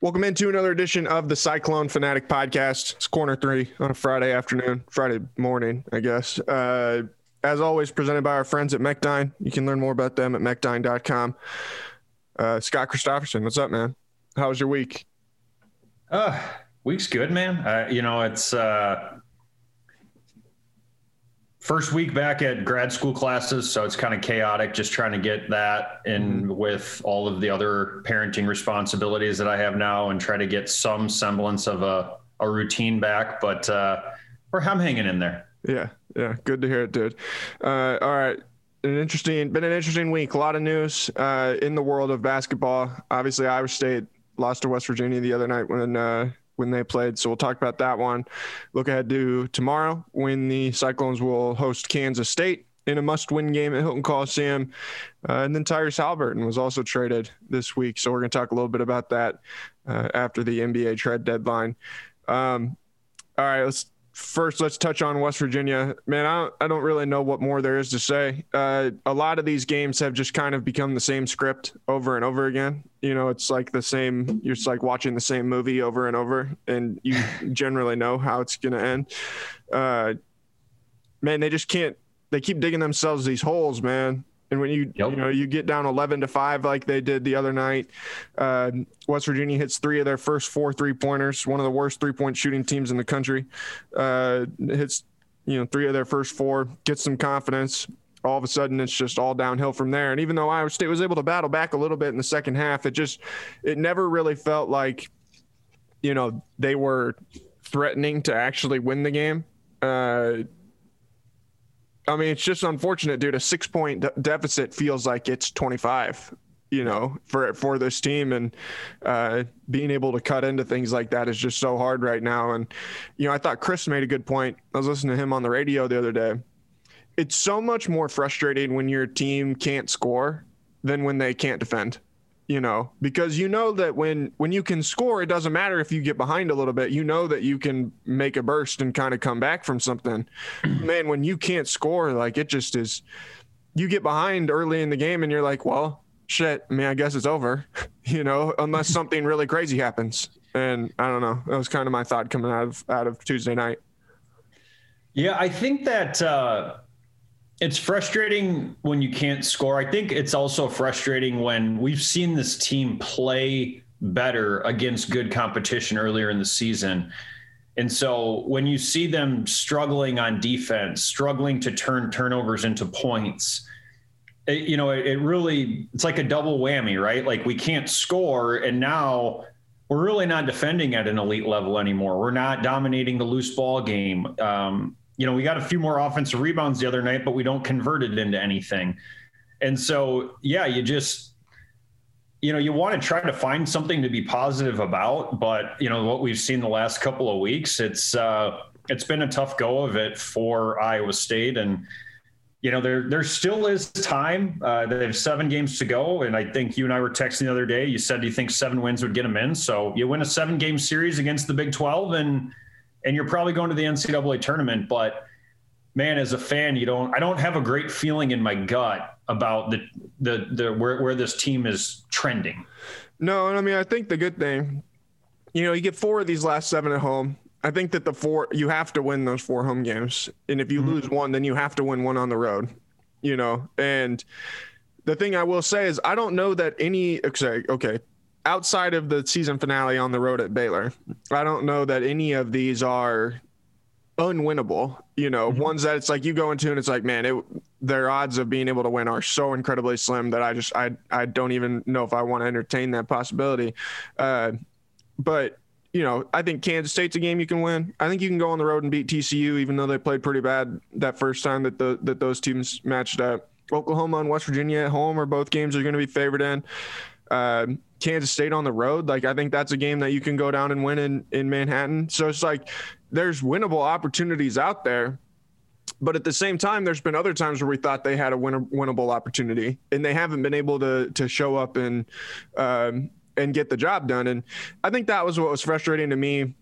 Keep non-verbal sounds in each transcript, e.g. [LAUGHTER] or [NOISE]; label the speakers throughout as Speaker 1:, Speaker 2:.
Speaker 1: Welcome into another edition of the Cyclone Fanatic Podcast. It's corner three on a Friday afternoon, Friday morning, I guess. Uh, as always, presented by our friends at Mechdyne. You can learn more about them at mechdyne.com. Uh, Scott Christopherson, what's up, man? How was your week?
Speaker 2: Uh, week's good, man. Uh, you know, it's uh, first week back at grad school classes, so it's kind of chaotic just trying to get that in mm-hmm. with all of the other parenting responsibilities that I have now and try to get some semblance of a, a routine back. But uh, I'm hanging in there.
Speaker 1: Yeah, yeah, good to hear it, dude. Uh, all right. An interesting, been an interesting week. A lot of news uh, in the world of basketball. Obviously, Iowa State lost to West Virginia the other night when uh, when they played. So we'll talk about that one. Look ahead to tomorrow when the Cyclones will host Kansas State in a must-win game at Hilton Coliseum. Uh, and then Tyrese Haliburton was also traded this week, so we're going to talk a little bit about that uh, after the NBA trade deadline. Um, all right, let's first let's touch on West Virginia. Man, I don't, I don't really know what more there is to say. Uh, a lot of these games have just kind of become the same script over and over again. You know, it's like the same. You're just like watching the same movie over and over, and you [LAUGHS] generally know how it's going to end. Uh, man, they just can't. They keep digging themselves these holes, man. And when you yep. you know you get down 11 to five like they did the other night, uh, West Virginia hits three of their first four three pointers. One of the worst three point shooting teams in the country. Uh, hits you know three of their first four, gets some confidence. All of a sudden, it's just all downhill from there. And even though Iowa State was able to battle back a little bit in the second half, it just it never really felt like you know they were threatening to actually win the game. Uh, I mean, it's just unfortunate, dude. A six point de- deficit feels like it's 25, you know, for for this team, and uh, being able to cut into things like that is just so hard right now. And you know, I thought Chris made a good point. I was listening to him on the radio the other day. It's so much more frustrating when your team can't score than when they can't defend you know because you know that when when you can score it doesn't matter if you get behind a little bit. You know that you can make a burst and kind of come back from something. [CLEARS THROAT] Man when you can't score like it just is you get behind early in the game and you're like well shit i mean i guess it's over [LAUGHS] you know unless [LAUGHS] something really crazy happens. And i don't know that was kind of my thought coming out of out of tuesday night.
Speaker 2: Yeah i think that uh it's frustrating when you can't score. I think it's also frustrating when we've seen this team play better against good competition earlier in the season. And so when you see them struggling on defense, struggling to turn turnovers into points, it, you know, it, it really it's like a double whammy, right? Like we can't score and now we're really not defending at an elite level anymore. We're not dominating the loose ball game. Um, you know, we got a few more offensive rebounds the other night, but we don't convert it into anything. And so, yeah, you just, you know, you want to try to find something to be positive about, but you know what we've seen the last couple of weeks, it's uh, it's been a tough go of it for Iowa State, and you know, there there still is time. Uh, they have seven games to go, and I think you and I were texting the other day. You said you think seven wins would get them in. So you win a seven game series against the Big Twelve, and and you're probably going to the NCAA tournament. But man, as a fan, you don't. I don't have a great feeling in my gut about the the the where where this team is trending.
Speaker 1: No, and I mean, I think the good thing, you know, you get four of these last seven at home. I think that the four you have to win those four home games, and if you mm-hmm. lose one, then you have to win one on the road. You know, and the thing I will say is I don't know that any okay, okay outside of the season finale on the road at Baylor, I don't know that any of these are unwinnable. You know, mm-hmm. ones that it's like you go into and it's like, man, it their odds of being able to win are so incredibly slim that I just I I don't even know if I want to entertain that possibility. Uh, but you know, I think Kansas State's a game you can win. I think you can go on the road and beat TCU, even though they played pretty bad that first time that the that those teams matched up. Oklahoma and West Virginia at home are both games are going to be favored in. Uh, Kansas State on the road, like I think that's a game that you can go down and win in in Manhattan. So it's like there's winnable opportunities out there. But at the same time, there's been other times where we thought they had a win- winnable opportunity, and they haven't been able to to show up and um, and get the job done. And I think that was what was frustrating to me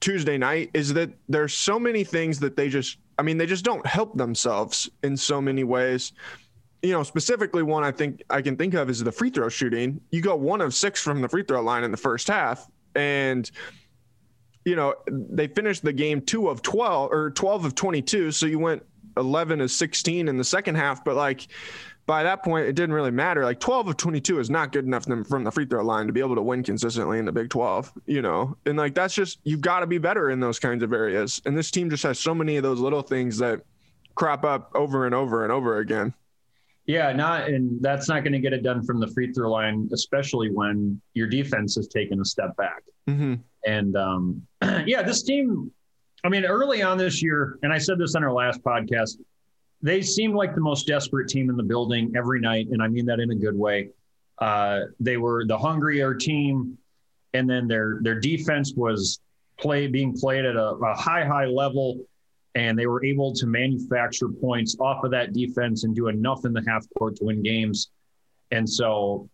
Speaker 1: Tuesday night is that there's so many things that they just, I mean, they just don't help themselves in so many ways. You know, specifically one I think I can think of is the free throw shooting. You go one of six from the free throw line in the first half, and you know they finished the game two of twelve or twelve of twenty-two. So you went eleven of sixteen in the second half, but like by that point, it didn't really matter. Like 12 of 22 is not good enough from the free throw line to be able to win consistently in the Big 12, you know? And like, that's just, you've got to be better in those kinds of areas. And this team just has so many of those little things that crop up over and over and over again.
Speaker 2: Yeah, not, and that's not going to get it done from the free throw line, especially when your defense has taken a step back. Mm-hmm. And um, [CLEARS THROAT] yeah, this team, I mean, early on this year, and I said this on our last podcast, they seemed like the most desperate team in the building every night, and I mean that in a good way. Uh, they were the hungrier team, and then their their defense was play being played at a, a high high level, and they were able to manufacture points off of that defense and do enough in the half court to win games. And so,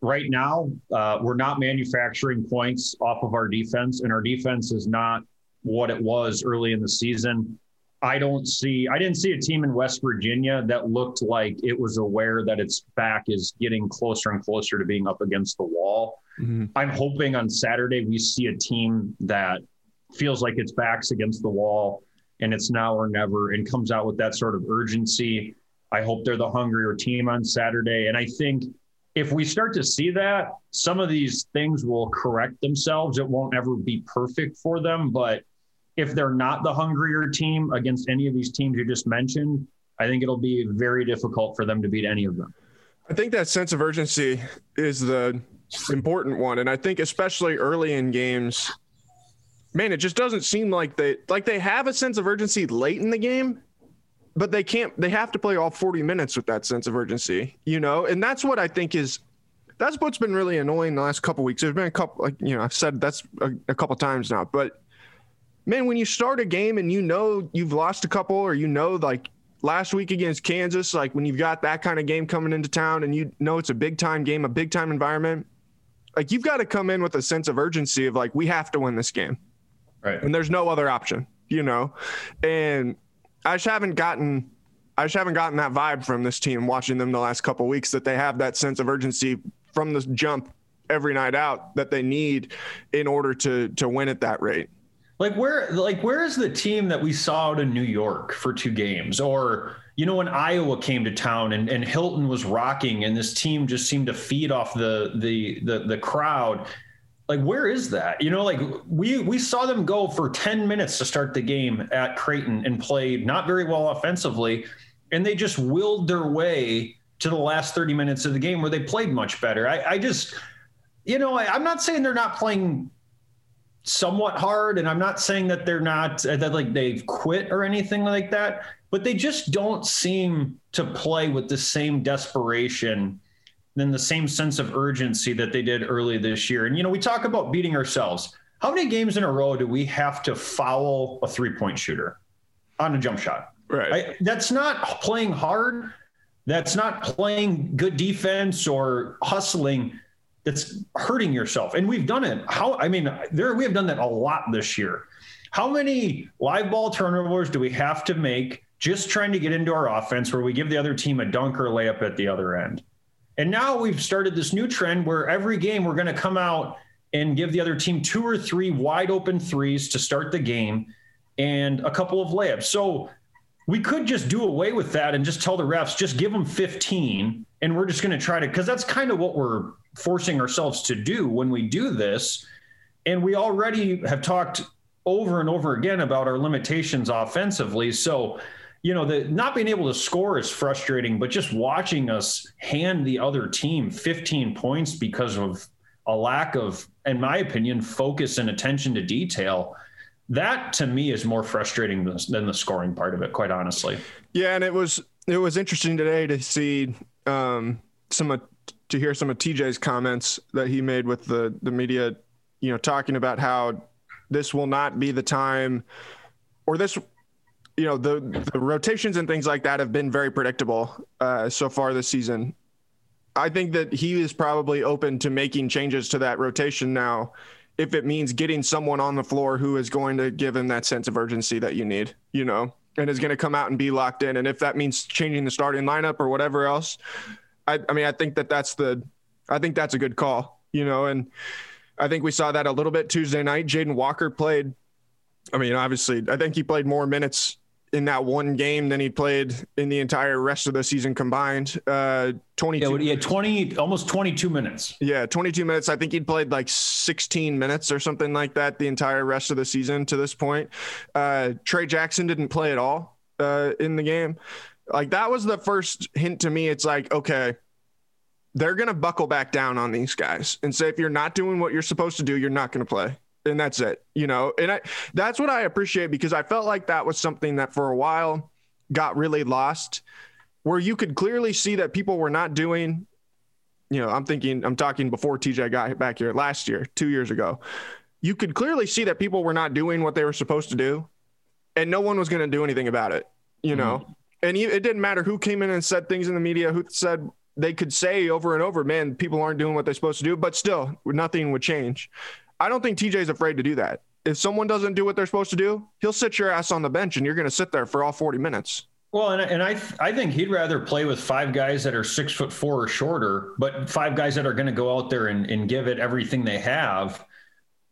Speaker 2: right now, uh, we're not manufacturing points off of our defense, and our defense is not what it was early in the season. I don't see, I didn't see a team in West Virginia that looked like it was aware that its back is getting closer and closer to being up against the wall. Mm-hmm. I'm hoping on Saturday we see a team that feels like its back's against the wall and it's now or never and comes out with that sort of urgency. I hope they're the hungrier team on Saturday. And I think if we start to see that, some of these things will correct themselves. It won't ever be perfect for them, but if they're not the hungrier team against any of these teams you just mentioned, I think it'll be very difficult for them to beat any of them.
Speaker 1: I think that sense of urgency is the important one. And I think especially early in games, man, it just doesn't seem like they like they have a sense of urgency late in the game, but they can't they have to play all 40 minutes with that sense of urgency, you know? And that's what I think is that's what's been really annoying the last couple weeks. There's been a couple like you know, I've said that's a, a couple times now, but man, when you start a game and you know you've lost a couple, or you know, like last week against Kansas, like when you've got that kind of game coming into town and you know it's a big time game, a big time environment, like you've got to come in with a sense of urgency of like, we have to win this game.
Speaker 2: Right.
Speaker 1: And there's no other option, you know? And I just haven't gotten. I just haven't gotten that vibe from this team watching them the last couple weeks that they have that sense of urgency from the jump every night out that they need in order to to win at that rate.
Speaker 2: Like where like where is the team that we saw out in New York for two games? Or you know when Iowa came to town and, and Hilton was rocking and this team just seemed to feed off the the the the crowd. Like where is that? You know, like we we saw them go for 10 minutes to start the game at Creighton and played not very well offensively, and they just willed their way to the last 30 minutes of the game where they played much better. I, I just you know, I, I'm not saying they're not playing somewhat hard and i'm not saying that they're not that like they've quit or anything like that but they just don't seem to play with the same desperation than the same sense of urgency that they did early this year and you know we talk about beating ourselves how many games in a row do we have to foul a three point shooter on a jump shot
Speaker 1: Right.
Speaker 2: I, that's not playing hard. That's not playing good defense or hustling. That's hurting yourself. And we've done it. How I mean, there we have done that a lot this year. How many live ball turnovers do we have to make just trying to get into our offense where we give the other team a dunk or layup at the other end? And now we've started this new trend where every game we're going to come out and give the other team two or three wide open threes to start the game and a couple of layups. So we could just do away with that and just tell the refs, just give them 15. And we're just going to try to, because that's kind of what we're forcing ourselves to do when we do this. And we already have talked over and over again about our limitations offensively. So, you know, the not being able to score is frustrating, but just watching us hand the other team 15 points because of a lack of, in my opinion, focus and attention to detail. That to me is more frustrating than, the scoring part of it, quite honestly.
Speaker 1: Yeah, and it was it was interesting today to see um, some of, to hear some of TJ's comments that he made with the the media, you know, talking about how this will not be the time, or this, you know, the the rotations and things like that have been very predictable uh, so far this season. I think that he is probably open to making changes to that rotation now if it means getting someone on the floor who is going to give him that sense of urgency that you need, you know, and is going to come out and be locked in. And if that means changing the starting lineup or whatever else, I, I mean, I think that that's the, I think that's a good call, you know, and I think we saw that a little bit Tuesday night. Jaden Walker played. I mean, obviously, I think he played more minutes in that one game than he played in the entire rest of the season combined. Uh, 22.
Speaker 2: Yeah, had 20, almost 22 minutes.
Speaker 1: Yeah, 22 minutes. I think he'd played like 16 minutes or something like that the entire rest of the season to this point. Uh, Trey Jackson didn't play at all uh, in the game. Like that was the first hint to me. It's like, okay, they're going to buckle back down on these guys and say, if you're not doing what you're supposed to do, you're not going to play and that's it, you know. And I that's what I appreciate because I felt like that was something that for a while got really lost where you could clearly see that people were not doing you know, I'm thinking I'm talking before TJ got back here last year, 2 years ago. You could clearly see that people were not doing what they were supposed to do and no one was going to do anything about it, you know. Mm-hmm. And it didn't matter who came in and said things in the media who said they could say over and over, man, people aren't doing what they're supposed to do, but still nothing would change. I don't think TJ's afraid to do that. If someone doesn't do what they're supposed to do, he'll sit your ass on the bench and you're going to sit there for all 40 minutes.
Speaker 2: Well, and, and I I think he'd rather play with five guys that are six foot four or shorter, but five guys that are going to go out there and, and give it everything they have.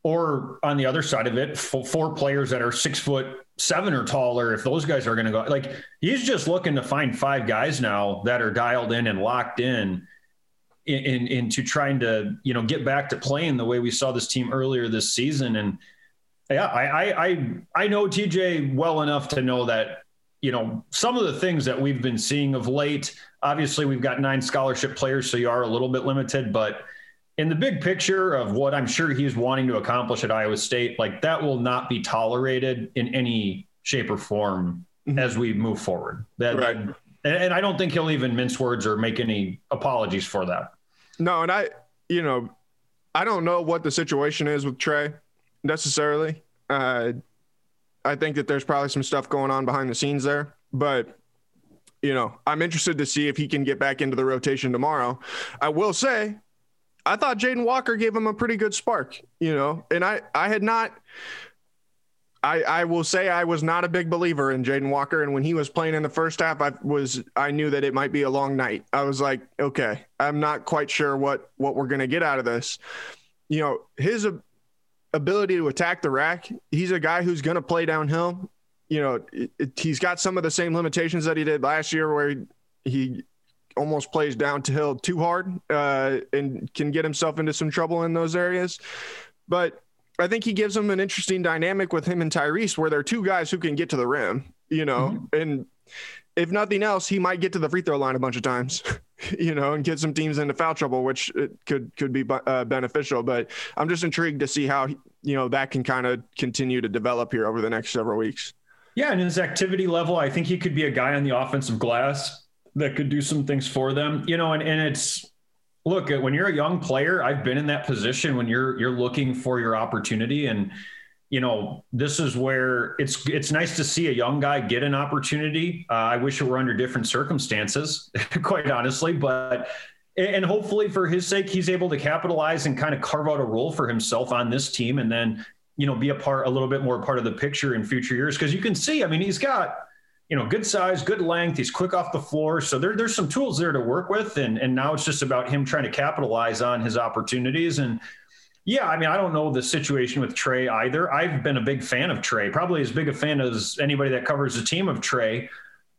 Speaker 2: Or on the other side of it, four players that are six foot seven or taller, if those guys are going to go, like he's just looking to find five guys now that are dialed in and locked in in, into trying to you know get back to playing the way we saw this team earlier this season. And yeah, I I I know TJ well enough to know that you know some of the things that we've been seeing of late. Obviously, we've got nine scholarship players, so you are a little bit limited, but in the big picture of what I'm sure he's wanting to accomplish at Iowa State, like that will not be tolerated in any shape or form mm-hmm. as we move forward. That, right. and I don't think he'll even mince words or make any apologies for that.
Speaker 1: No, and I, you know, I don't know what the situation is with Trey necessarily. Uh, I think that there's probably some stuff going on behind the scenes there, but you know, I'm interested to see if he can get back into the rotation tomorrow. I will say, I thought Jaden Walker gave him a pretty good spark, you know, and I I had not I, I will say I was not a big believer in Jaden Walker, and when he was playing in the first half, I was I knew that it might be a long night. I was like, okay, I'm not quite sure what what we're gonna get out of this. You know, his ability to attack the rack. He's a guy who's gonna play downhill. You know, it, it, he's got some of the same limitations that he did last year, where he, he almost plays downhill too hard uh, and can get himself into some trouble in those areas. But I think he gives them an interesting dynamic with him and Tyrese, where they're two guys who can get to the rim, you know, mm-hmm. and if nothing else, he might get to the free throw line a bunch of times, [LAUGHS] you know, and get some teams into foul trouble, which could could be uh, beneficial. But I'm just intrigued to see how you know that can kind of continue to develop here over the next several weeks.
Speaker 2: Yeah, and his activity level, I think he could be a guy on the offensive glass that could do some things for them, you know, and and it's look when you're a young player i've been in that position when you're you're looking for your opportunity and you know, this is where it's it's nice to see a young guy get an opportunity. Uh, I wish it were under different circumstances, [LAUGHS] quite honestly, but and hopefully for his sake, he's able to capitalize and kind of carve out a role for himself on this team, and then you know be a part a little bit more part of the picture in future years because you can see, I mean, he's got you know good size, good length, he's quick off the floor, so there, there's some tools there to work with, and and now it's just about him trying to capitalize on his opportunities and yeah, I mean, I don't know the situation with Trey either. I've been a big fan of Trey, probably as big a fan as anybody that covers the team of Trey.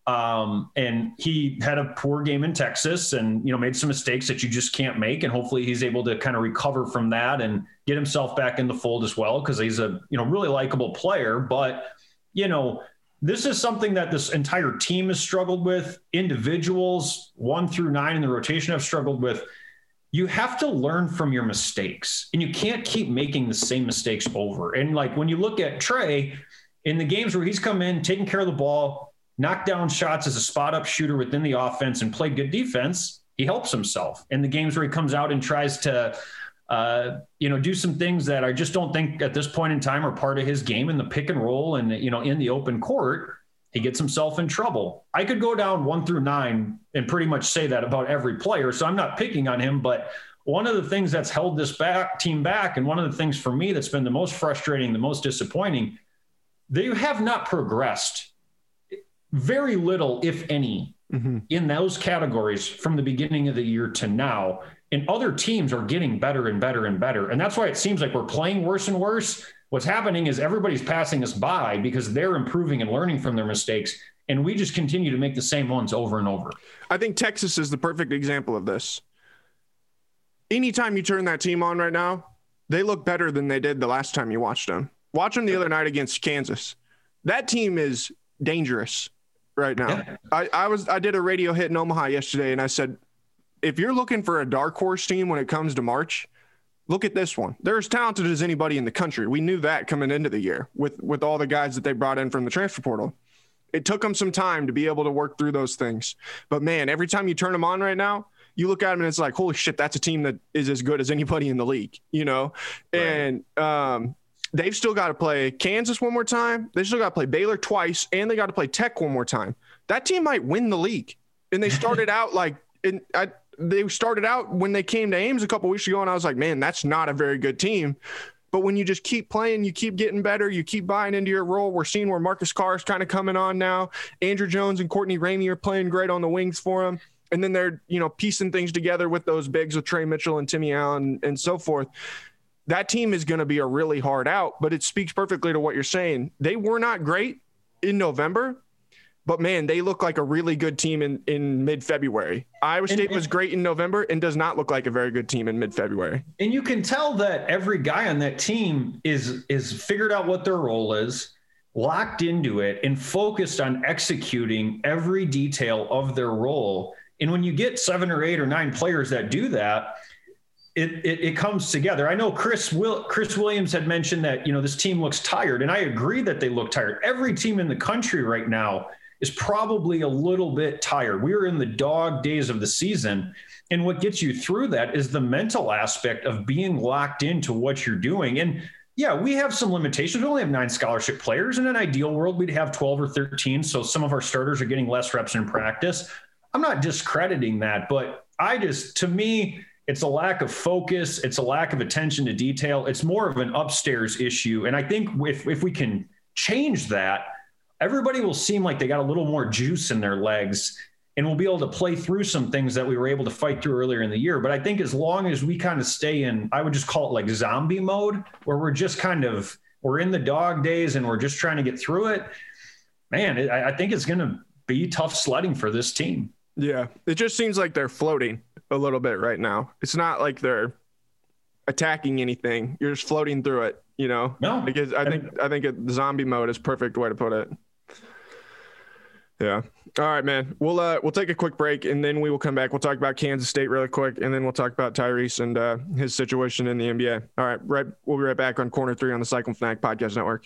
Speaker 2: Um, and he had a poor game in Texas and, you know, made some mistakes that you just can't make. And hopefully he's able to kind of recover from that and get himself back in the fold as well. Cause he's a, you know, really likable player, but you know, this is something that this entire team has struggled with. Individuals one through nine in the rotation have struggled with you have to learn from your mistakes and you can't keep making the same mistakes over. And like when you look at Trey in the games where he's come in, taking care of the ball, knocked down shots as a spot up shooter within the offense and played good defense, he helps himself. In the games where he comes out and tries to, uh, you know, do some things that I just don't think at this point in time are part of his game in the pick and roll and, you know, in the open court he gets himself in trouble. I could go down one through nine and pretty much say that about every player. So I'm not picking on him, but one of the things that's held this back team back, and one of the things for me that's been the most frustrating, the most disappointing, they have not progressed very little, if any, mm-hmm. in those categories from the beginning of the year to now. And other teams are getting better and better and better. And that's why it seems like we're playing worse and worse What's happening is everybody's passing us by because they're improving and learning from their mistakes. And we just continue to make the same ones over and over.
Speaker 1: I think Texas is the perfect example of this. Anytime you turn that team on right now, they look better than they did the last time you watched them. Watch them the other night against Kansas. That team is dangerous right now. Yeah. I, I was I did a radio hit in Omaha yesterday and I said, if you're looking for a dark horse team when it comes to March, look at this one. They're as talented as anybody in the country. We knew that coming into the year with with all the guys that they brought in from the transfer portal. It took them some time to be able to work through those things. But man, every time you turn them on right now, you look at them and it's like, holy shit, that's a team that is as good as anybody in the league, you know? Right. And um, they've still got to play Kansas one more time. They still got to play Baylor twice, and they got to play Tech one more time. That team might win the league. And they started [LAUGHS] out like, in, I, they started out when they came to Ames a couple weeks ago, and I was like, man, that's not a very good team. But when you just keep playing, you keep getting better, you keep buying into your role. We're seeing where Marcus Carr is kind of coming on now. Andrew Jones and Courtney Ramey are playing great on the wings for him. And then they're, you know, piecing things together with those bigs with Tre Mitchell and Timmy Allen and so forth. That team is going to be a really hard out, but it speaks perfectly to what you're saying. They were not great in November, but man, they look like a really good team in, in mid February. Iowa State and, was great in November and does not look like a very good team in mid February.
Speaker 2: And you can tell that every guy on that team is is figured out what their role is, locked into it, and focused on executing every detail of their role. And when you get seven or eight or nine players that do that, it, it, it, comes together. I know Chris Will, Chris Williams had mentioned that you know this team looks tired, and I agree that they look tired. Every team in the country right now is probably a little bit tired. We are in the dog days of the season. And what gets you through that is the mental aspect of being locked into what you're doing. And yeah, we have some limitations. We only have nine scholarship players. In an ideal world, we'd have 12 or 13. So some of our starters are getting less reps in practice. I'm not discrediting that, but I just, to me, it's a lack of focus. It's a lack of attention to detail. It's more of an upstairs issue. And I think if, if we can change that, everybody will seem like they got a little more juice in their legs and we'll be able to play through some things that we were able to fight through earlier in the year. But I think as long as we kind of stay in, I would just call it like zombie mode, where we're just kind of we're in the dog days and we're just trying to get through it. Man, it, I think it's going to be tough sledding for this team.
Speaker 1: Yeah, it just seems like they're floating a little bit right now. It's not like they're attacking anything. You're just floating through it. You know,
Speaker 2: no,
Speaker 1: because I think I think it, zombie mode is perfect way to put it. Yeah. All right, man. We'll uh we'll take a quick break and then we will come back. We'll talk about Kansas State really quick and then we'll talk about Tyrese and uh, his situation in the NBA. All right, right. We'll be right back on Corner Three on the Cyclone Fanatic Podcast Network.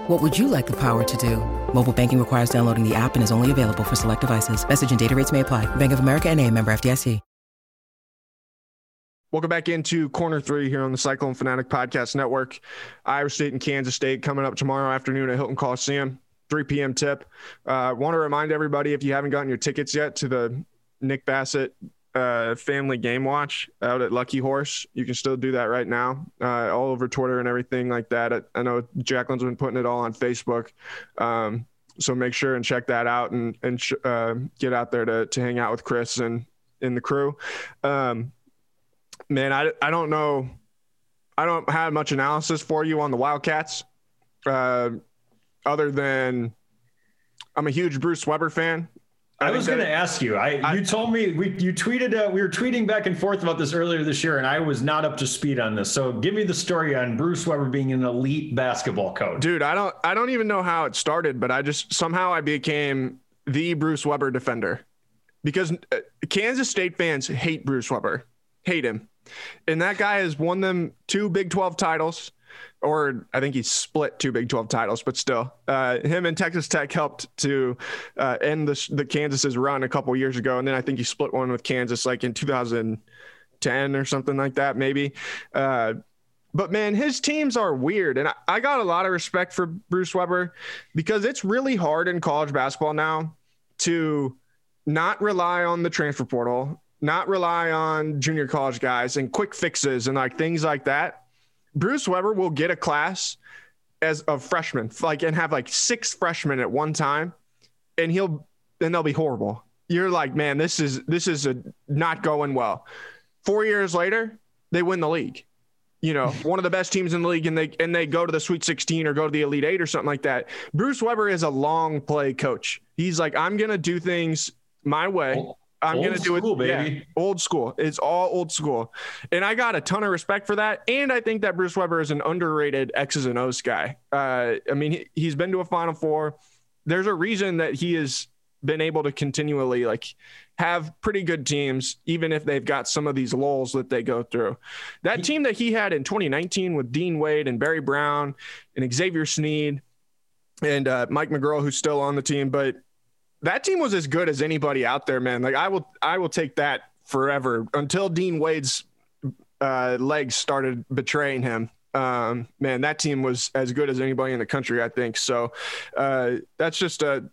Speaker 3: What would you like the power to do? Mobile banking requires downloading the app and is only available for select devices. Message and data rates may apply. Bank of America and a member FDIC.
Speaker 1: Welcome back into corner three here on the Cyclone Fanatic Podcast Network. Iowa State and Kansas State coming up tomorrow afternoon at Hilton Coliseum, 3 p.m. tip. Uh, Want to remind everybody if you haven't gotten your tickets yet to the Nick Bassett uh, family game watch out at Lucky Horse, you can still do that right now, uh, all over Twitter and everything like that. I, I know Jacqueline's been putting it all on Facebook. Um, so make sure and check that out and, and sh- uh, get out there to, to hang out with Chris and in the crew. Um, man, I, I don't know. I don't have much analysis for you on the Wildcats, uh, other than I'm a huge Bruce Weber fan.
Speaker 2: I, was going to ask you. I,
Speaker 1: I-
Speaker 2: you told me we you tweeted uh, we were tweeting back and forth about this earlier this year, and I was not up to speed on this. So give me the story on Bruce Weber being an elite basketball coach.
Speaker 1: dude. I don't. I don't even know how it started, but I just somehow I became the Bruce Weber defender because uh, Kansas State fans hate Bruce Weber, hate him, and that guy has won them two Big Twelve titles. Or I think he split two Big 12 titles, but still, uh, him and Texas Tech helped to uh, end the, the Kansas's run a couple years ago, and then I think he split one with Kansas like in 2010 or something like that, maybe. Uh, but man, his teams are weird. And I, I got a lot of respect for Bruce Weber because it's really hard in college basketball now to not rely on the transfer portal, not rely on junior college guys and quick fixes and like things like that. Bruce Weber will get a class as a freshman, like and have like six freshmen at one time, and he'll and they'll be horrible. You're like, man, this is this is a not going well. Four years later, they win the league you know, [LAUGHS] one of the best teams in the league and they and they go to the Sweet 16 or go to the Elite 8 or something like that. Bruce Weber is a long play coach. He's like, I'm going to do things my way. I'm
Speaker 2: old
Speaker 1: going to do it
Speaker 2: school,
Speaker 1: yeah,
Speaker 2: baby.
Speaker 1: old school. It's all old school. And I got a ton of respect for that. And I think that Bruce Weber is an underrated X's and O's guy. Uh, I mean, he, he's been to a Final Four. There's a reason that he has been able to continually like have pretty good teams, even if they've got some of these lulls that they go through. That team that he had in 2019 with Dean Wade and Barry Brown and Xavier Sneed and uh, Mike McGuirl, who's still on the team, but that team was as good as anybody out there, man. Like I will, I will take that forever until Dean Wade's uh, legs started betraying him. Um, man, that team was as good as anybody in the country, I think. So uh, that's just a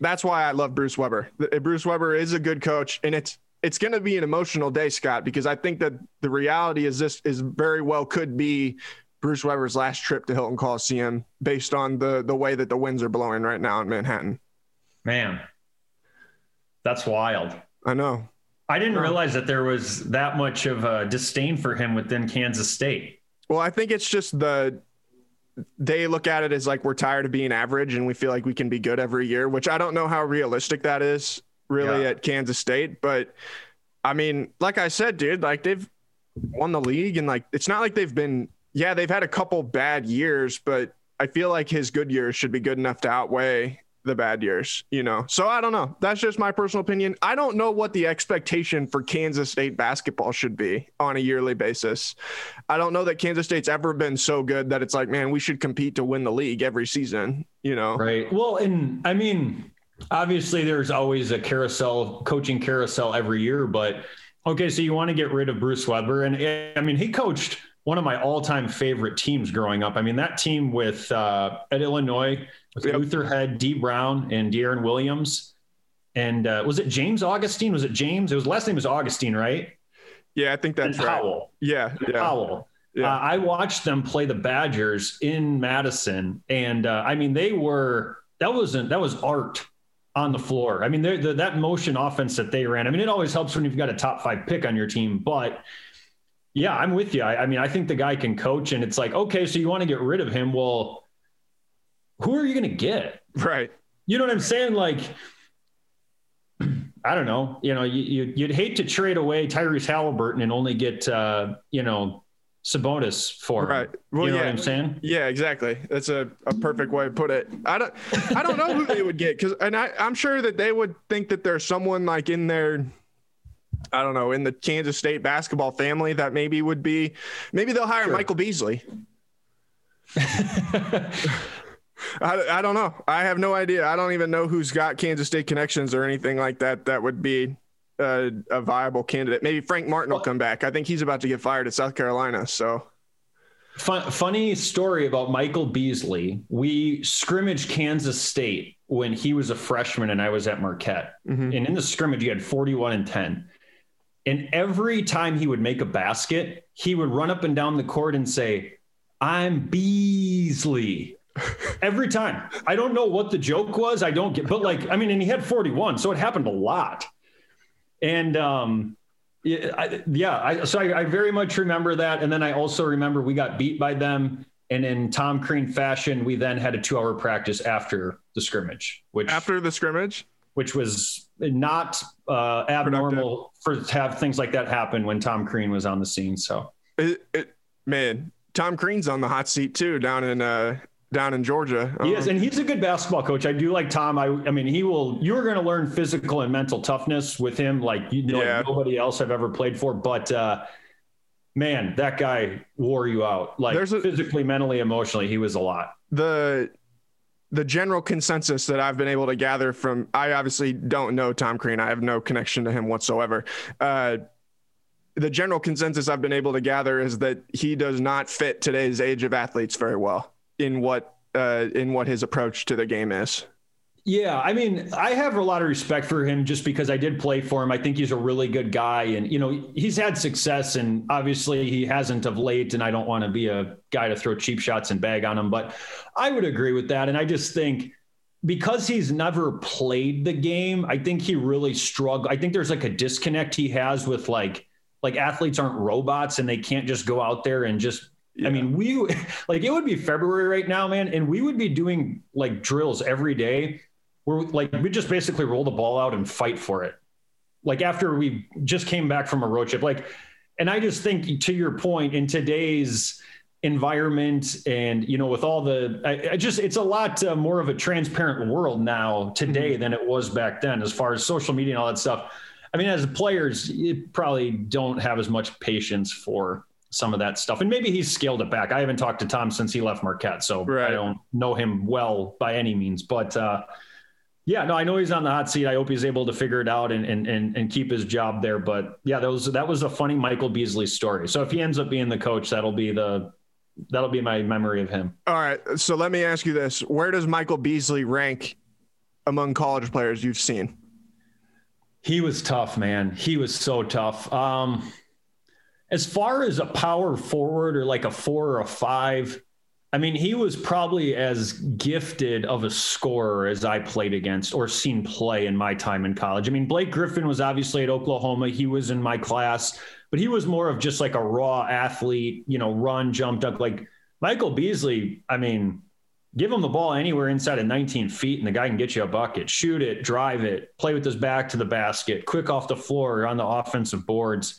Speaker 1: that's why I love Bruce Weber. Bruce Weber is a good coach, and it's it's going to be an emotional day, Scott, because I think that the reality is this is very well could be Bruce Weber's last trip to Hilton Coliseum, based on the the way that the winds are blowing right now in Manhattan.
Speaker 2: Man, that's wild.
Speaker 1: I know.
Speaker 2: I didn't realize that there was that much of a disdain for him within Kansas State.
Speaker 1: Well, I think it's just the they look at it as like we're tired of being average and we feel like we can be good every year, which I don't know how realistic that is really
Speaker 2: Yeah.
Speaker 1: at Kansas State. But I mean, like I said, dude, like they've won the league and like it's not like they've been, yeah, they've had a couple bad years, but I feel like his good years should be good enough to outweigh the bad years, you know. So I don't know. That's just my personal opinion. I don't know what the expectation for Kansas State basketball should be on a yearly basis. I don't know that Kansas State's ever been so good that it's like, man, we should compete to win the league every season, you know.
Speaker 2: Right. Well, and I mean, obviously there's always a carousel coaching carousel every year, but okay, so you want to get rid of Bruce Weber and I mean, he coached one of my all-time favorite teams growing up. I mean, that team with uh, at Illinois with yep. Luther Head, Dee Brown, and Deron Williams, and uh, was it James Augustine? Was it James? It was last name was Augustine, right?
Speaker 1: Yeah, I think that's
Speaker 2: and
Speaker 1: right.
Speaker 2: Powell.
Speaker 1: Yeah, yeah.
Speaker 2: Powell. Yeah. Uh, I watched them play the Badgers in Madison, and uh, I mean, they were that wasn't that was art on the floor. I mean, the, that motion offense that they ran. I mean, it always helps when you've got a top five pick on your team, but yeah, I'm with you. I, I, mean, I think the guy can coach, and it's like, okay, so you want to get rid of him? Well, who are you going to get?
Speaker 1: Right.
Speaker 2: You know what I'm saying? Like, I don't know. You know, you, you would hate to trade away Tyrese Haliburton and only get uh, you know Sabonis for
Speaker 1: right. Well,
Speaker 2: you know
Speaker 1: yeah.
Speaker 2: what I'm saying?
Speaker 1: Yeah, exactly. That's a, a perfect way to put it. I don't I don't know who they would get because and I, I'm sure that they would think that there's someone like in their I don't know, in the Kansas State basketball family that maybe would be, maybe they'll hire sure. Michael Beasley. [LAUGHS] I, I don't know. I have no idea. I don't even know who's got Kansas State connections or anything like that. That would be a, a viable candidate. Maybe Frank Martin will come back. I think he's about to get fired at South Carolina. So
Speaker 2: Fun, funny story about Michael Beasley. We scrimmaged Kansas State when he was a freshman and I was at Marquette. Mm-hmm. And in the scrimmage, he had 41 and 10. And every time he would make a basket, he would run up and down the court and say, I'm Beasley. [LAUGHS] every time. I don't know what the joke was. I don't get, but like, I mean, and he had 41, so it happened a lot. And um, yeah, I, yeah, I, so I, I very much remember that. And then I also remember we got beat by them. And in Tom Crean fashion, we then had a two hour practice after the scrimmage, which
Speaker 1: after the scrimmage,
Speaker 2: which was not uh, abnormal Productive. for to have things like that happen when Tom Crean was on the scene. So,
Speaker 1: it, it, man, Tom Crean's on the hot seat too down in uh, down in Georgia.
Speaker 2: Yes, and he's a good basketball coach. I do like Tom. I, I mean, he will. You're going to learn physical and mental toughness with him, like you know, yeah. like nobody else I've ever played for. But uh, man, that guy wore you out, like a, physically, mentally, emotionally. He was a lot.
Speaker 1: The the general consensus that I've been able to gather from I obviously don't know Tom Crean. I have no connection to him whatsoever. Uh, the general consensus I've been able to gather is that he does not fit today's age of athletes very well in what uh, in what his approach to the game is.
Speaker 2: Yeah, I mean, I have a lot of respect for him just because I did play for him. I think he's a really good guy, and you know, he's had success, and obviously he hasn't of late. And I don't want to be a guy to throw cheap shots and bag on him, but I would agree with that. And I just think because he's never played the game, I think he really struggled. I think there's like a disconnect he has with like like athletes aren't robots and they can't just go out there and just yeah. I mean, we [LAUGHS] like it would be February right now, man, and we would be doing like drills every day we're like we just basically roll the ball out and fight for it. Like after we just came back from a road trip, like, and I just think to your point in today's environment and you know with all the I, I just it's a lot uh, more of a transparent world now today mm-hmm. than it was back then as far as social media and all that stuff i mean as players you probably don't have as much patience for some of that stuff and maybe he's scaled it back i haven't talked to tom since he left marquette so right. i don't know him well by any means but uh yeah, no, I know he's on the hot seat. I hope he's able to figure it out and and and, and keep his job there. But yeah, that was that was a funny Michael Beasley story. So if he ends up being the coach, that'll be the that'll be my memory of him.
Speaker 1: All right. So let me ask you this: Where does Michael Beasley rank among college players you've seen?
Speaker 2: He was tough, man. He was so tough. Um, as far as a power forward or like a four or a five, I mean, he was probably as gifted of a scorer as I played against or seen play in my time in college. I mean, Blake Griffin was obviously at Oklahoma. He was in my class, but he was more of just like a raw athlete, you know, run, jump, duck. Like Michael Beasley, I mean, give him the ball anywhere inside of 19 feet and the guy can get you a bucket, shoot it, drive it, play with his back to the basket, quick off the floor on the offensive boards.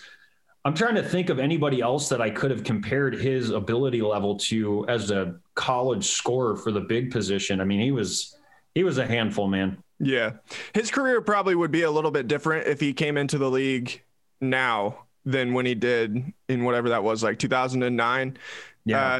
Speaker 2: I'm trying to think of anybody else that I could have compared his ability level to as a college scorer for the big position. I mean, he was he was a handful, man.
Speaker 1: Yeah. His career probably would be a little bit different if he came into the league now than when he did in whatever that was, like 2009. Yeah. Uh,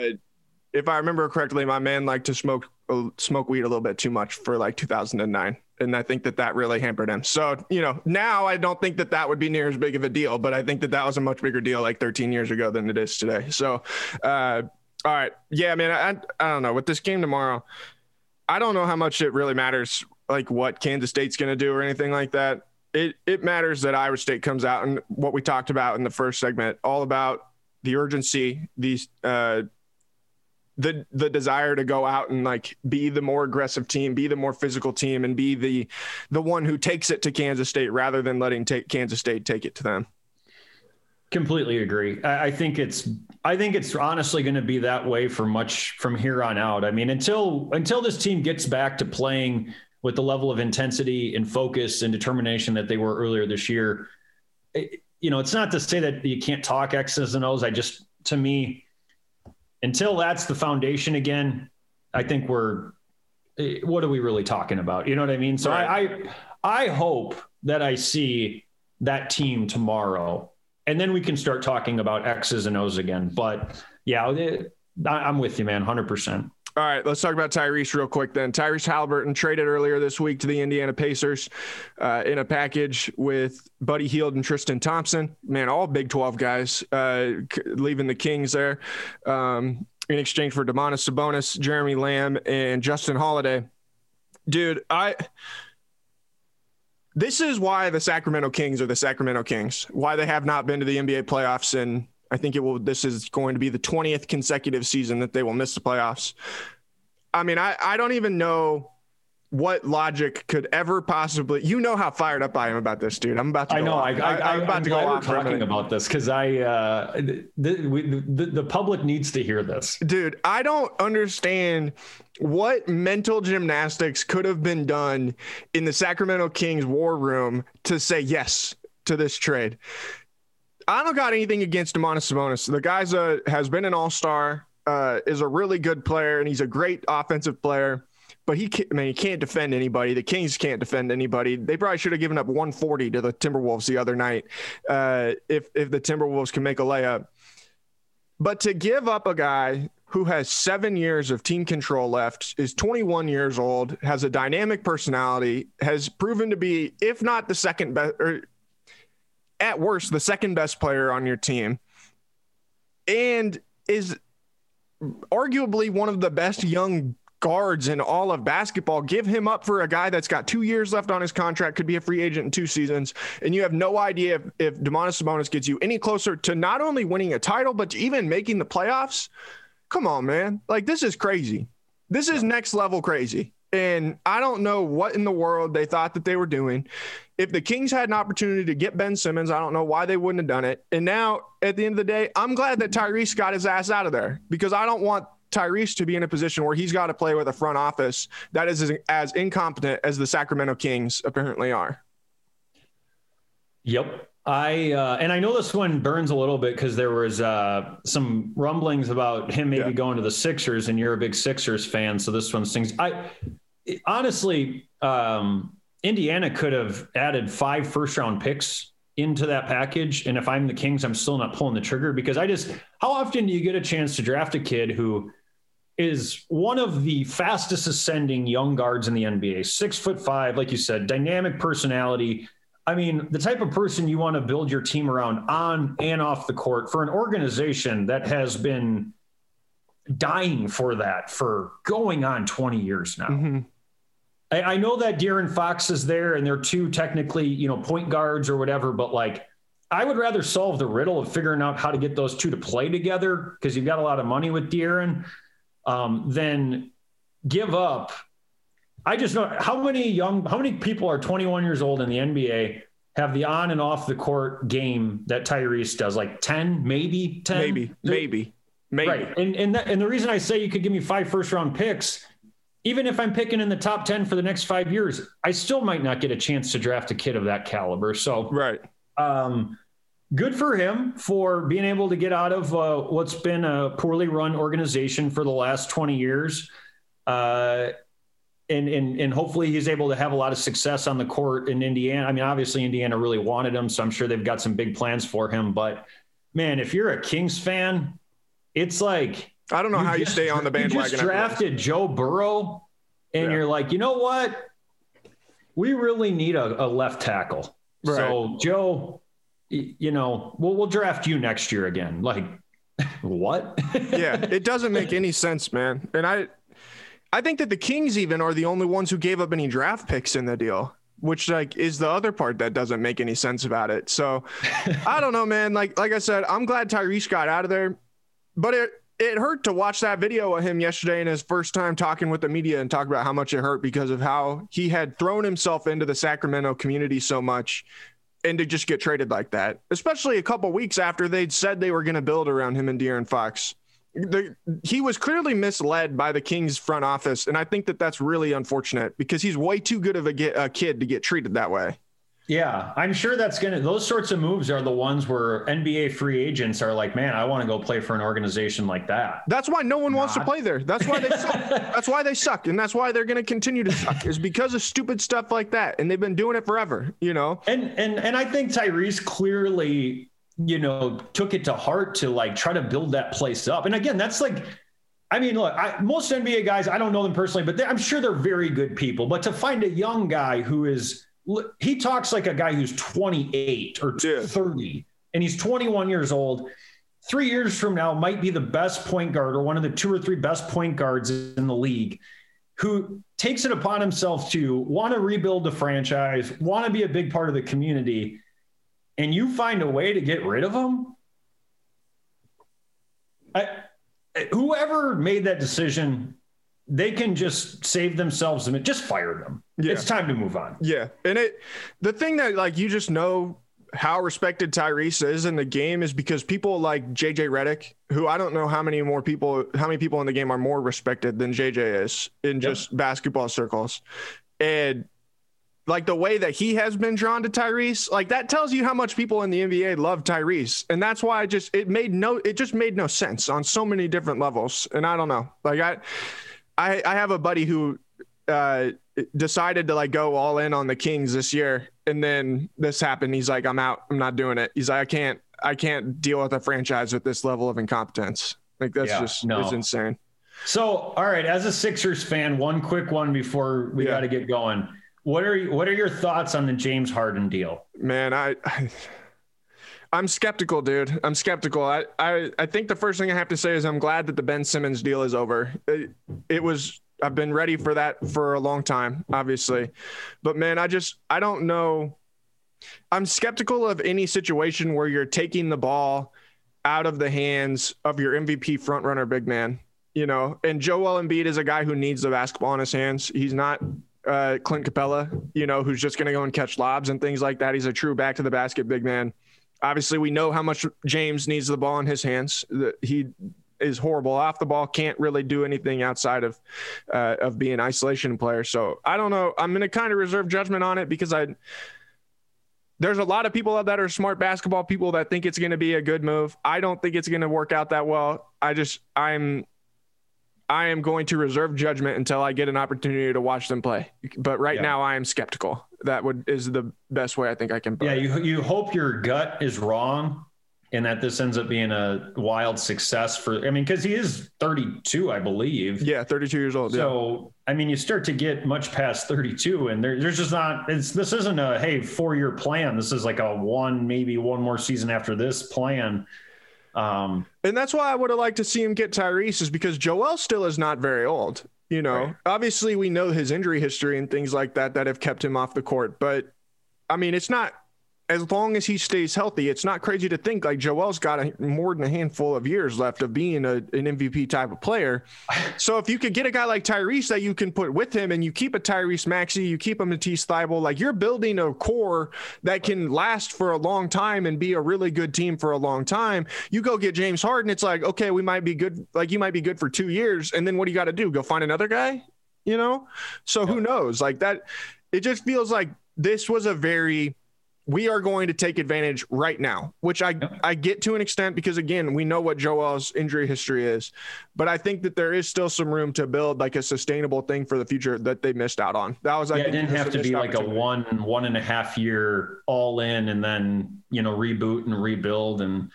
Speaker 1: if I remember correctly, my man liked to smoke uh, smoke weed a little bit too much for like 2009 and I think that that really hampered him. So, you know, now I don't think that that would be near as big of a deal, but I think that that was a much bigger deal like 13 years ago than it is today. So, uh, all right. Yeah, man, I, I don't know. With this game tomorrow, I don't know how much it really matters, like what Kansas State's going to do or anything like that. It, it matters that Iowa State comes out and what we talked about in the first segment, all about the urgency, these, uh, the the desire to go out and like be the more aggressive team, be the more physical team, and be the the one who takes it to Kansas State rather than letting take Kansas State take it to them.
Speaker 2: Completely agree. I, I think it's I think it's honestly going to be that way for much from here on out. I mean, until until this team gets back to playing with the level of intensity and focus and determination that they were earlier this year, it, you know, it's not to say that you can't talk X's and O's. I just to me until that's the foundation again, I think we're eh, what are we really talking about? You know what I mean? So right. I, I I hope that I see that team tomorrow, and then we can start talking about X's and O's again. But yeah, it, I'm with you, man, hundred percent.
Speaker 1: All right, let's talk about Tyrese real quick then. Tyrese Haliburton traded earlier this week to the Indiana Pacers uh, in a package with Buddy Hield and Tristan Thompson. Man, all Big 12 guys uh, leaving the Kings there um, in exchange for Domantas Sabonis, Jeremy Lamb, and Justin Holiday. Dude, I. This is why the Sacramento Kings are the Sacramento Kings. Why they have not been to the NBA playoffs in I think it will. This is going to be the 20th consecutive season that they will miss the playoffs. I mean, I, I don't even know what logic could ever possibly. You know how fired up I am about this, dude. I'm about to.
Speaker 2: I know.
Speaker 1: I,
Speaker 2: I, am about I'm to go off talking about this because I uh, the, we, the the public needs to hear this,
Speaker 1: dude. I don't understand what mental gymnastics could have been done in the Sacramento Kings war room to say yes to this trade. I don't got anything against Domantas Sabonis. The guy's a has been an all star, uh, is a really good player, and he's a great offensive player. But he, can't, I mean, he can't defend anybody. The Kings can't defend anybody. They probably should have given up 140 to the Timberwolves the other night, uh, if if the Timberwolves can make a layup. But to give up a guy who has seven years of team control left, is 21 years old, has a dynamic personality, has proven to be, if not the second best, or at worst the second best player on your team and is arguably one of the best young guards in all of basketball. Give him up for a guy that's got two years left on his contract, could be a free agent in two seasons, and you have no idea if, if Domantas Sabonis gets you any closer to not only winning a title, but to even making the playoffs. Come on, man. Like, this is crazy. This is next level crazy. And I don't know what in the world they thought that they were doing. If the Kings had an opportunity to get Ben Simmons, I don't know why they wouldn't have done it. And now, at the end of the day, I'm glad that Tyrese got his ass out of there because I don't want Tyrese to be in a position where he's got to play with a front office that is as, as incompetent as the Sacramento Kings apparently are.
Speaker 2: Yep. I uh, and I know this one burns a little bit because there was uh, some rumblings about him maybe yeah. going to the Sixers, and you're a big Sixers fan, so this one stings. I honestly, um, Indiana could have added five first round picks into that package. And if I'm the Kings, I'm still not pulling the trigger because I just, how often do you get a chance to draft a kid who is one of the fastest ascending young guards in the NBA, six foot five, like you said, dynamic personality. I mean, the type of person you want to build your team around on and off the court for an organization that has been dying for that for going on 20 years now. Mm-hmm. I, I know that De'Aaron Fox is there and they're two technically, you know, point guards or whatever, but like I would rather solve the riddle of figuring out how to get those two to play together because you've got a lot of money with De'Aaron um, than give up. I just know how many young, how many people are 21 years old in the NBA have the on and off the court game that Tyrese does, like 10, maybe 10,
Speaker 1: maybe, maybe, maybe.
Speaker 2: Right. And and that, and the reason I say you could give me five first round picks even if I'm picking in the top 10 for the next five years, I still might not get a chance to draft a kid of that caliber. So,
Speaker 1: right.
Speaker 2: Um, good for him for being able to get out of uh, what's been a poorly run organization for the last 20 years. Uh, and and and hopefully he's able to have a lot of success on the court in Indiana. I mean, obviously Indiana really wanted him, so I'm sure they've got some big plans for him. But man, if you're a Kings fan, it's like
Speaker 1: I don't know
Speaker 2: you
Speaker 1: how you stay on the bandwagon.
Speaker 2: You just drafted Joe Burrow, and
Speaker 1: Yeah.
Speaker 2: you're like, you know what? We really need a, a left tackle. So Joe, you know, we'll we'll draft you next year again. Like, [LAUGHS] what?
Speaker 1: yeah, [LAUGHS] it doesn't make any sense, man. And I, I think that the Kings even are the only ones who gave up any draft picks in the deal, which like is the other part that doesn't make any sense about it. So [LAUGHS] I don't know, man. Like like I said, I'm glad Tyrese got out of there, but it it hurt to watch that video of him yesterday in his first time talking with the media and talk about how much it hurt because of how he had thrown himself into the Sacramento community so much and to just get traded like that, especially a couple weeks after they'd said they were going to build around him and De'Aaron Fox. The, he was clearly misled by the Kings front office, and I think that that's really unfortunate because he's way too good of a, get, a kid to get treated that way.
Speaker 2: Yeah, I'm sure that's gonna. Those sorts of moves are the ones where NBA free agents are like, man, I want to go play for an organization like that.
Speaker 1: That's why no one wants to play there. That's why they [LAUGHS] suck. That's why they suck, and that's why they're going to continue to suck. Is because of stupid stuff like that, and they've been doing it forever. You know.
Speaker 2: And and and I think Tyrese clearly, you know, took it to heart to like try to build that place up. And again, that's like. I mean, look, I, most NBA guys, I don't know them personally, but they, I'm sure they're very good people. But to find a young guy who is, he talks like a guy who's 28 or 30, and he's 21 years old. Three years from now, might be the best point guard or one of the two or three best point guards in the league who takes it upon himself to want to rebuild the franchise, want to be a big part of the community, and you find a way to get rid of him. I, whoever made that decision, they can just save themselves. and Just fire them.
Speaker 1: Yeah.
Speaker 2: It's time to move on.
Speaker 1: Yeah, and it the thing that like you just know how respected Tyrese is in the game is because people like JJ Redick, who I don't know how many more people, how many people in the game are more respected than JJ is in just basketball circles, and like the way that he has been drawn to Tyrese, like that tells you how much people in the NBA love Tyrese, and that's why I just it made no, it just made no sense on so many different levels, and I don't know, like I, I, I have a buddy who uh decided to like go all in on the Kings this year. And then this happened. He's like I'm out. I'm not doing it. He's like I can't I can't deal with a franchise with this level of incompetence. Like that's
Speaker 2: Yeah,
Speaker 1: just
Speaker 2: no.
Speaker 1: it's insane.
Speaker 2: So, all right, as a Sixers fan, one quick one before we got to get going. What are what are your thoughts on the James Harden deal?
Speaker 1: man I, I I'm skeptical dude I'm skeptical I, I I think the first thing I have to say is I'm glad that the Ben Simmons deal is over it, it was I've been ready for that for a long time obviously but man I just I don't know I'm skeptical of any situation where you're taking the ball out of the hands of your MVP frontrunner big man. You know, and Joel Embiid is a guy who needs the basketball in his hands. He's not uh, Clint Capela, you know, who's just going to go and catch lobs and things like that. He's a true back to the basket big man. Obviously, we know how much James needs the ball in his hands. He is horrible off the ball, can't really do anything outside of uh, of being an isolation player. So I don't know. I'm to kind of reserve judgment on it because I there's a lot of people out that are smart basketball people that think it's going to be a good move. I don't think it's going to work out that well. I just I'm I am going to reserve judgment until I get an opportunity to watch them play. But right
Speaker 2: Yeah.
Speaker 1: now I am skeptical. That would is the best way I think I can put
Speaker 2: Yeah,
Speaker 1: it.
Speaker 2: you you hope your gut is wrong, and that this ends up being a wild success for. I mean, because he is 32, I believe.
Speaker 1: Yeah, 32 years old.
Speaker 2: So I mean, you start to get much past 32, and there, there's just not. It's this isn't a hey four year plan. This is like a one maybe one more season after this plan. Um,
Speaker 1: And that's why I would have liked to see him get Tyrese is because Joel still is not very old. You know, obviously we know his injury history and things like that that have kept him off the court. But I mean, it's not as long as he stays healthy. It's not crazy to think like Joel's got a, more than a handful of years left of being a, an MVP type of player. So if you could get a guy like Tyrese that you can put with him and you keep a Tyrese Maxey, you keep a Matisse Thybulle, like you're building a core that can last for a long time and be a really good team for a long time. You go get James Harden, it's like, okay, we might be good. Like you might be good for two years. And then what do you got to do? Go find another guy, you know? So who knows? Like that, it just feels like this was a very we are going to take advantage right now, which I I get to an extent because again, we know what Joel's injury history is, but I think that there is still some room to build like a sustainable thing for the future that they missed out on. That was
Speaker 2: yeah,
Speaker 1: I
Speaker 2: it didn't have to be like a one one and a half year all in and then you know reboot and rebuild and.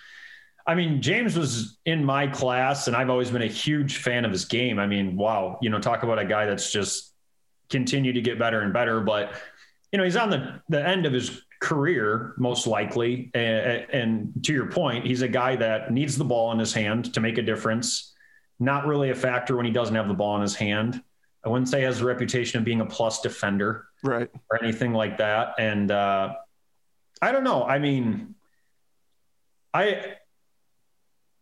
Speaker 2: I mean, James was in my class, and I've always been a huge fan of his game. I mean, wow, you know, talk about a guy that's just continued to get better and better. But you know, he's on the the end of his career, most likely. And, and, to your point, he's a guy that needs the ball in his hand to make a difference. Not really a factor when he doesn't have the ball in his hand. I wouldn't say he has a reputation of being a plus defender,
Speaker 1: right,
Speaker 2: or anything like that. And uh, I don't know. I mean, I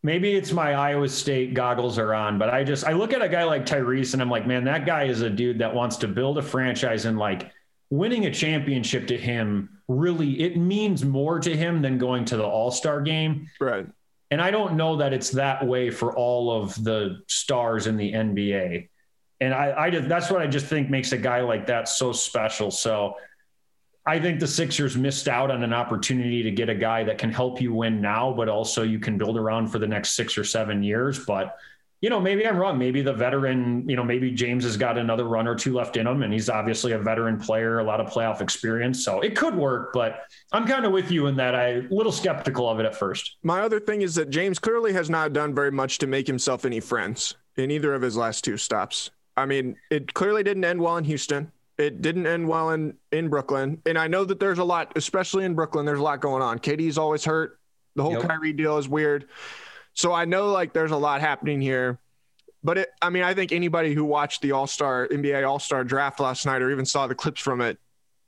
Speaker 2: maybe it's my Iowa State goggles are on, but I just I look at a guy like Tyrese and I'm like, man, that guy is a dude that wants to build a franchise and like winning a championship to him really it means more to him than going to the all-star game.
Speaker 1: Right.
Speaker 2: And i don't know that it's that way for all of the stars in the nba and i i just that's what i just think makes a guy like that so special. So i think the sixers missed out on an opportunity to get a guy that can help you win now but also you can build around for the next six or seven years. But you know, maybe I'm wrong. Maybe the veteran, you know, maybe James has got another run or two left in him, and he's obviously a veteran player, a lot of playoff experience. So it could work, but I'm kind of with you in that I'm little skeptical of it at first.
Speaker 1: My other thing is that James clearly has not done very much to make himself any friends in either of his last two stops. I mean, it clearly didn't end well in Houston. It didn't end well in, in Brooklyn. And I know that there's a lot, especially in Brooklyn, there's a lot going on. KD's always hurt. The whole yep. Kyrie deal is weird. So I know like there's a lot happening here. But it, I mean, I think anybody who watched the All Star NBA All Star draft last night or even saw the clips from it,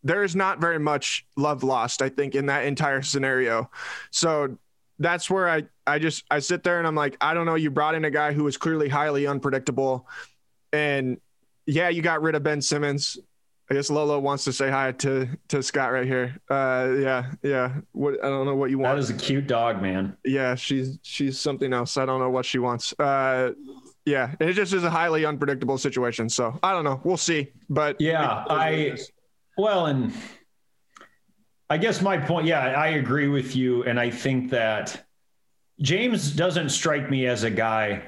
Speaker 1: there is not very much love lost, I think, in that entire scenario. So that's where I, I just I sit there and I'm like, I don't know. You brought in a guy who was clearly highly unpredictable. And yeah, you got rid of Ben Simmons. I guess Lolo wants to say hi to to Scott right here. Uh, yeah, yeah. What I don't know what you want.
Speaker 2: That is a cute dog, man.
Speaker 1: Yeah, she's she's something else. I don't know what she wants. Uh, yeah, it just is a highly unpredictable situation. So I don't know. We'll see. But
Speaker 2: yeah, I well, and I guess my point. Yeah, I agree with you, and I think that James doesn't strike me as a guy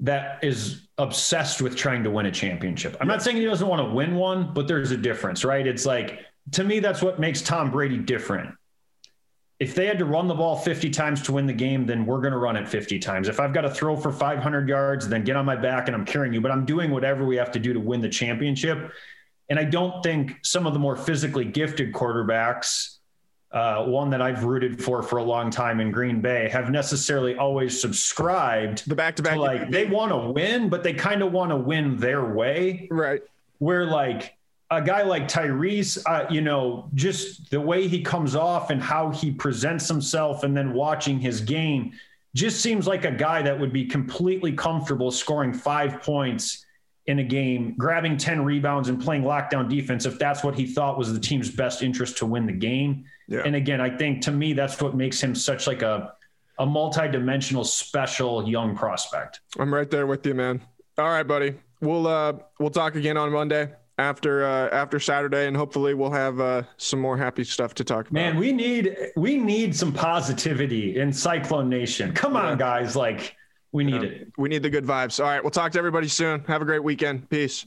Speaker 2: that is obsessed with trying to win a championship. I'm not saying he doesn't want to win one, but there's a difference, right? It's like to me that's what makes Tom Brady different. If they had to run the ball 50 times to win the game, then we're going to run it 50 times. If I've got to throw for 500 yards, then get on my back and I'm carrying you, but I'm doing whatever we have to do to win the championship. And I don't think some of the more physically gifted quarterbacks uh, one that I've rooted for for a long time in Green Bay, have necessarily always subscribed
Speaker 1: the back to back.
Speaker 2: Like they want to win, but they kind of want to win their way.
Speaker 1: Right.
Speaker 2: Where like a guy like Tyrese, uh, you know, just the way he comes off and how he presents himself, and then watching his game, just seems like a guy that would be completely comfortable scoring five points in a game, grabbing 10 rebounds and playing lockdown defense if that's what he thought was the team's best interest to win the game. Yeah. And again, I think to me that's what makes him such like a a multi-dimensional special young prospect.
Speaker 1: I'm right there with you, man. All right, buddy. We'll uh we'll talk again on Monday after uh after Saturday and hopefully we'll have uh some more happy stuff to talk about.
Speaker 2: Man, we need we need some positivity in Cyclone Nation. Come yeah. on, guys, like we need yeah. it.
Speaker 1: We need the good vibes. All right. We'll talk to everybody soon. Have a great weekend. Peace.